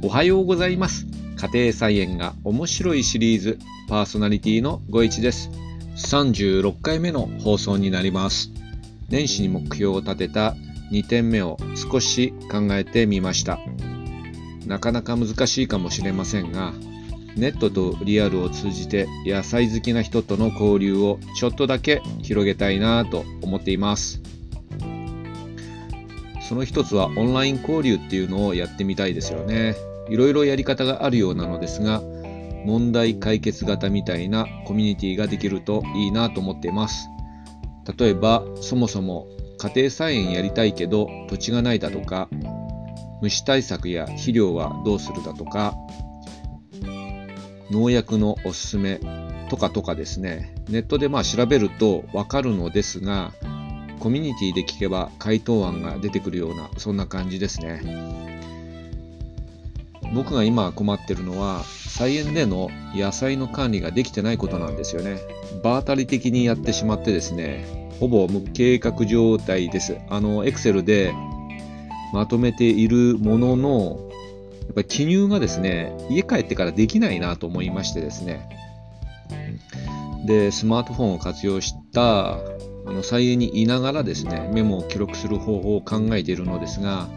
おはようございます。家庭菜園が面白いシリーズパーソナリティのご一です。36回目の放送になります。年始に目標を立てた2点目を少し考えてみました。なかなか難しいかもしれませんがネットとリアルを通じて野菜好きな人との交流をちょっとだけ広げたいなと思っています。その一つはオンライン交流っていうのをやってみたいですよね。いろいろやり方があるようなのですが問題解決型みたいなコミュニティができるといいなと思っています。例えばそもそも家庭菜園やりたいけど土地がないだとか虫対策や肥料はどうするだとか農薬のおすすめとかとかですね。ネットでまあ調べるとわかるのですがコミュニティで聞けば回答案が出てくるようなそんな感じですね。僕が今困ってるのは菜園での野菜の管理ができてないことなんですよね。場当たり的にやってしまってですねほぼ無計画状態です。あのエクセルでまとめているもののやっぱり記入がですね家帰ってからできないなと思いましてですね。でスマートフォンを活用したあの菜園にいながらですねメモを記録する方法を考えているのですが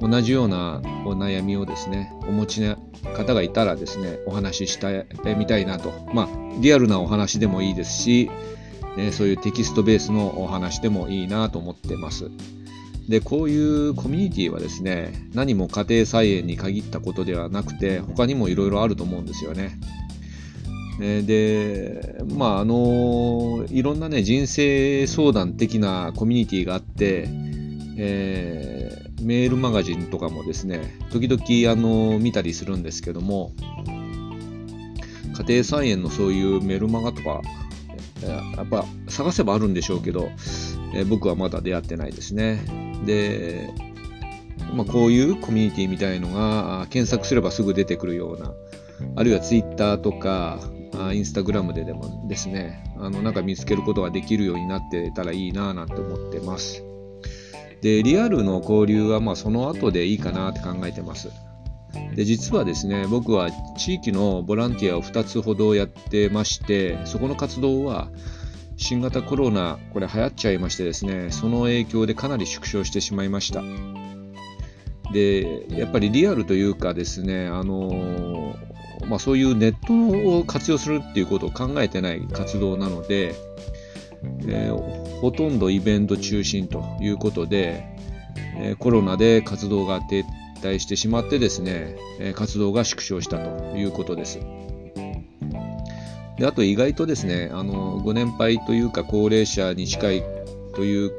同じようなお悩みをですねお持ちの方がいたらですねお話ししてみたいなと。まあリアルなお話でもいいですし、ね、そういうテキストベースのお話でもいいなと思ってます。でこういうコミュニティはですね何も家庭菜園に限ったことではなくて他にもいろいろあると思うんですよね。で、まあ、あの、いろんなね、人生相談的なコミュニティがあって、えー、メールマガジンとかもですね、時々、あの、見たりするんですけども、家庭菜園のそういうメルマガとか、やっぱ探せばあるんでしょうけど、えー、僕はまだ出会ってないですね。で、まあ、こういうコミュニティみたいのが検索すればすぐ出てくるような、あるいはツイッターとか、あインスタグラムででもですね、あの、なんか見つけることができるようになってたらいいなぁなんて思ってます。で、リアルの交流はまあその後でいいかなって考えてます。で、実はですね、僕は地域のボランティアを2つほどやってまして、そこの活動は新型コロナ、これ流行っちゃいましてですね、その影響でかなり縮小してしまいました。で、やっぱりリアルというかですね、あのまあ、そういうネットを活用するっていうことを考えてない活動なので、えー、ほとんどイベント中心ということで、えー、コロナで活動が撤退してしまってですね、えー、活動が縮小したということです。であと意外とですね、あのご年配というか高齢者に近いという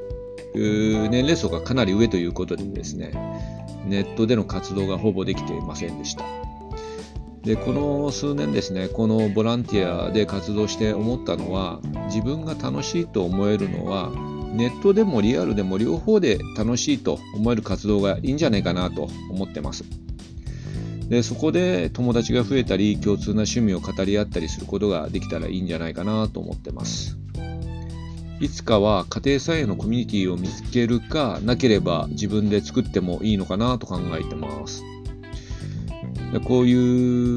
年齢層がかなり上ということでですね、ネットでの活動がほぼできていませんでした。でこの数年ですねこのボランティアで活動して思ったのは自分が楽しいと思えるのはネットでもリアルでも両方で楽しいと思える活動がいいんじゃないかなと思ってますでそこで友達が増えたり共通な趣味を語り合ったりすることができたらいいんじゃないかなと思ってますいつかは家庭菜園のコミュニティを見つけるかなければ自分で作ってもいいのかなと考えてますこうい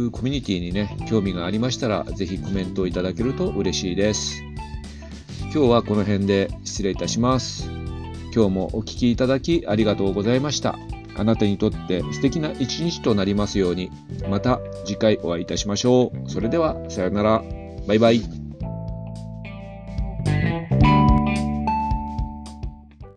うコミュニティにね、興味がありましたら、ぜひコメントをいただけると嬉しいです。今日はこの辺で失礼いたします。今日もお聴きいただきありがとうございました。あなたにとって素敵な一日となりますように、また次回お会いいたしましょう。それでは、さよなら。バイバイ。